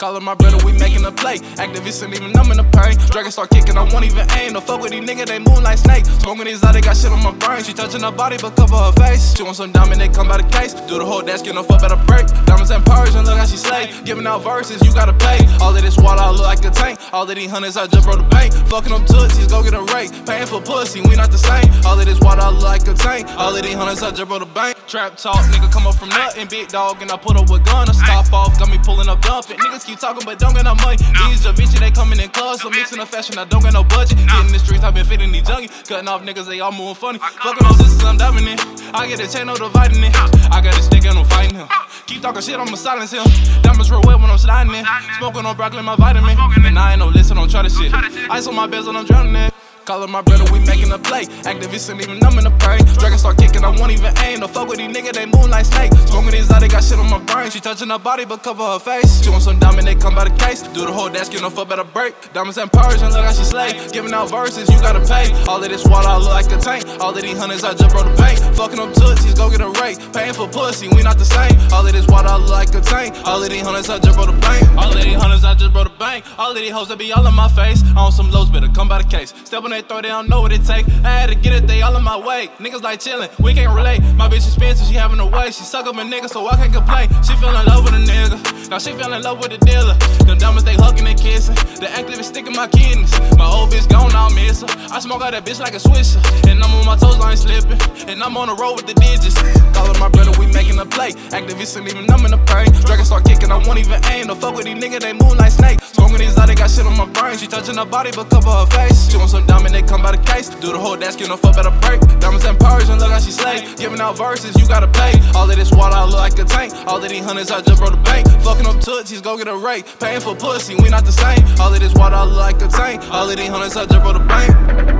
Calling my brother, we making a play. Actavis ain't even numbing the pain. Dragon start kicking, I won't even aim. No fuck with these niggas, they move like snakes. Smoking these out, they got shit on my brain. She touching her body, but cover her face. She want some diamond, they come by the case. Do the whole dash, get no fuck, better break. Diamonds and Persian, look how she slay. Giving out verses, you gotta pay. All of this water, I look like a tank. All of these hundreds, I just broke the bank. Fucking them tootsies, go get a rake. Paying for pussy, we not the same. All of this water, I look like a tank. All of these hundreds, I just broke the bank. Trap talk, nigga come up from nothing. Big dog, and I put up a gun. I stop off, got me pulling up dumping. Niggas keep talking, but don't get no money. These Javinci, they coming in clubs. I'm mixing the fashion, I don't got no budget. Getting the streets, i been fitting these junkies. Cutting off niggas, they all moving funny. Fucking on sisters, I'm diving in. I get a chain, no dividing it. I got a stick, and I'm fighting him. Keep talking shit, I'ma silence him. Diamonds real wet when I'm sliding in. Smoking on broccoli, my vitamin. And I ain't no listen, don't try to shit. Ice on my bezel, I'm drowning in. Calling my brother, we making a play. Actavis ain't even numbing the pain. Dragon start kicking, I won't. No fuck with these niggas, they like snake. Shit on my brain. She touching her body, but cover her face. She want some diamond, they come by the case. Do the whole dash, get no fuck, better break. Diamonds and Persian, look how she slay. Giving out verses, you gotta pay. All of this water, I look like a tank. All of these hundreds, I just broke the bank. Fucking them tootsies, go get a rake. Paying for pussy, we not the same. All of this water, I look like a tank. All of these hundreds, I just broke the bank. All of these hundreds, I just broke the bank. All of these hoes, that be all in my face. On some lows, better come by the case. Step on that throw, they don't know what it take. I had to get it, they all in my way. Niggas like chillin', we can't relate. My bitch expensive, she having a way. She suck up a nigga, so I can't complain. She fell in love with a nigga. Now she fell in love with a dealer. Them diamonds, they hugging and kissing. The Actavis sticking my kidneys. My old bitch gone, I'll miss her. I smoke out that bitch like a swisher. And I'm on my toes, I ain't slipping. And I'm on the road with the digits. Calling my brother, we making play. Actavis even numbing the pain. Dragon start kicking, I won't even aim. No fuck with these niggas, they move like snakes. Smoking these out, they got shit on my brain. She touching her body, but cover her face. She want some diamond, they come by the case. Do the whole dash, get no fuck, better break. Diamonds and Persian, look how she slay. Giving out verses, you gotta pay. All of this water, I look like a tank. All of these hundreds, I just broke the bank. Fucking up tootsies, go get a rake. Paying for pussy, we not the same. All of this water, I look like a tank. All of these hundreds, I just broke the bank.